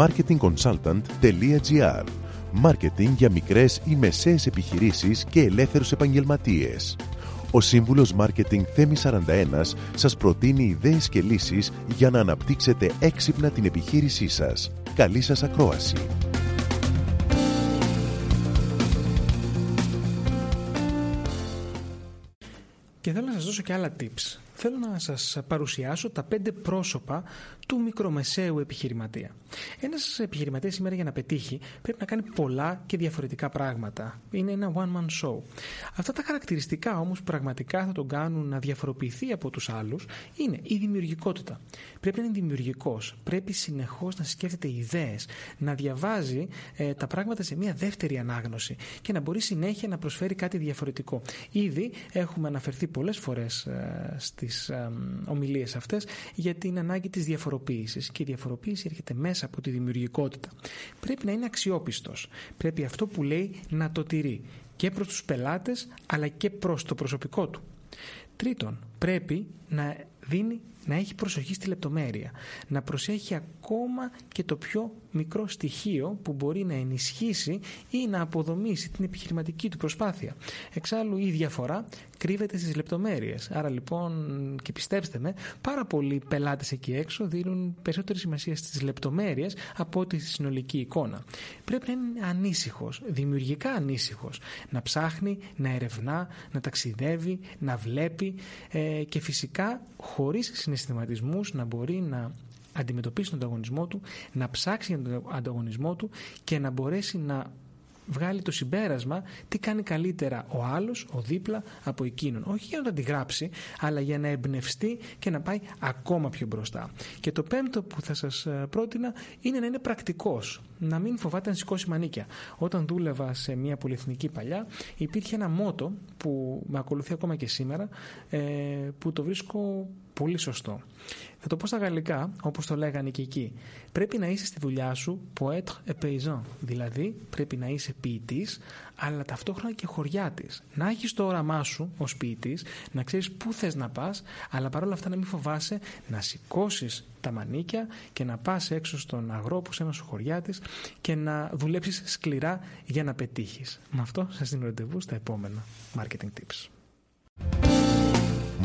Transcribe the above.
marketingconsultant.gr Μάρκετινγκ για μικρές ή μεσαίες επιχειρήσεις και ελεύθερους επαγγελματίες. Ο σύμβουλος Μάρκετινγκ Θέμη 41 σας προτείνει ιδέες και λύσεις για να αναπτύξετε έξυπνα την επιχείρησή σας. Καλή σας ακρόαση! Και θέλω να σας δώσω και άλλα tips. Θέλω να σας παρουσιάσω τα πέντε πρόσωπα του μικρομεσαίου επιχειρηματία. Ένας επιχειρηματίας σήμερα για να πετύχει πρέπει να κάνει πολλά και διαφορετικά πράγματα. Είναι ένα one-man show. Αυτά τα χαρακτηριστικά όμως που πραγματικά θα τον κάνουν να διαφοροποιηθεί από τους άλλους είναι η δημιουργικότητα. Πρέπει να είναι δημιουργικός. Πρέπει συνεχώς να σκέφτεται ιδέες, να διαβάζει ε, τα πράγματα σε μια δεύτερη ανάγνωση και να μπορεί συνέχεια να προσφέρει κάτι διαφορετικό. Ήδη έχουμε αναφερθεί πολλές φορές ε, στις ε, ομιλίες αυτές για την ανάγκη της διαφοροποίησης και η διαφοροποίηση έρχεται μέσα από τη δημιουργικότητα. Πρέπει να είναι αξιόπιστος. Πρέπει αυτό που λέει να το τηρεί και προς τους πελάτες αλλά και προς το προσωπικό του. Τρίτον, πρέπει να δίνει να έχει προσοχή στη λεπτομέρεια, να προσέχει ακόμα και το πιο μικρό στοιχείο που μπορεί να ενισχύσει ή να αποδομήσει την επιχειρηματική του προσπάθεια. Εξάλλου η διαφορά κρύβεται στις λεπτομέρειες. Άρα λοιπόν και πιστέψτε με, πάρα πολλοί πελάτες εκεί έξω δίνουν περισσότερη σημασία στις λεπτομέρειες από ό,τι στη συνολική εικόνα. Πρέπει να είναι ανήσυχος, δημιουργικά ανήσυχος, να ψάχνει, να ερευνά, να ταξιδεύει, να βλέπει ε, και φυσικά χωρίς συναισθηματισμούς να μπορεί να αντιμετωπίσει τον ανταγωνισμό του, να ψάξει τον ανταγωνισμό του και να μπορέσει να βγάλει το συμπέρασμα τι κάνει καλύτερα ο άλλος, ο δίπλα από εκείνον. Όχι για να το αντιγράψει, αλλά για να εμπνευστεί και να πάει ακόμα πιο μπροστά. Και το πέμπτο που θα σας ε, πρότεινα είναι να είναι πρακτικός. Να μην φοβάται να σηκώσει μανίκια. Όταν δούλευα σε μια πολυεθνική παλιά, υπήρχε ένα μότο που με ακολουθεί ακόμα και σήμερα, ε, που το βρίσκω πολύ σωστό. Θα το πω στα γαλλικά, όπως το λέγανε και εκεί. Πρέπει να είσαι στη δουλειά σου poètre et paysan, δηλαδή πρέπει να είσαι ποιητής, αλλά ταυτόχρονα και χωριά Να έχεις το όραμά σου ως ποιητής, να ξέρεις πού θες να πας, αλλά παρόλα αυτά να μην φοβάσαι να σηκώσεις τα μανίκια και να πας έξω στον αγρό που σε ένα χωριά και να δουλέψεις σκληρά για να πετύχεις. Με αυτό σας δίνω ραντεβού στα επόμενα marketing tips.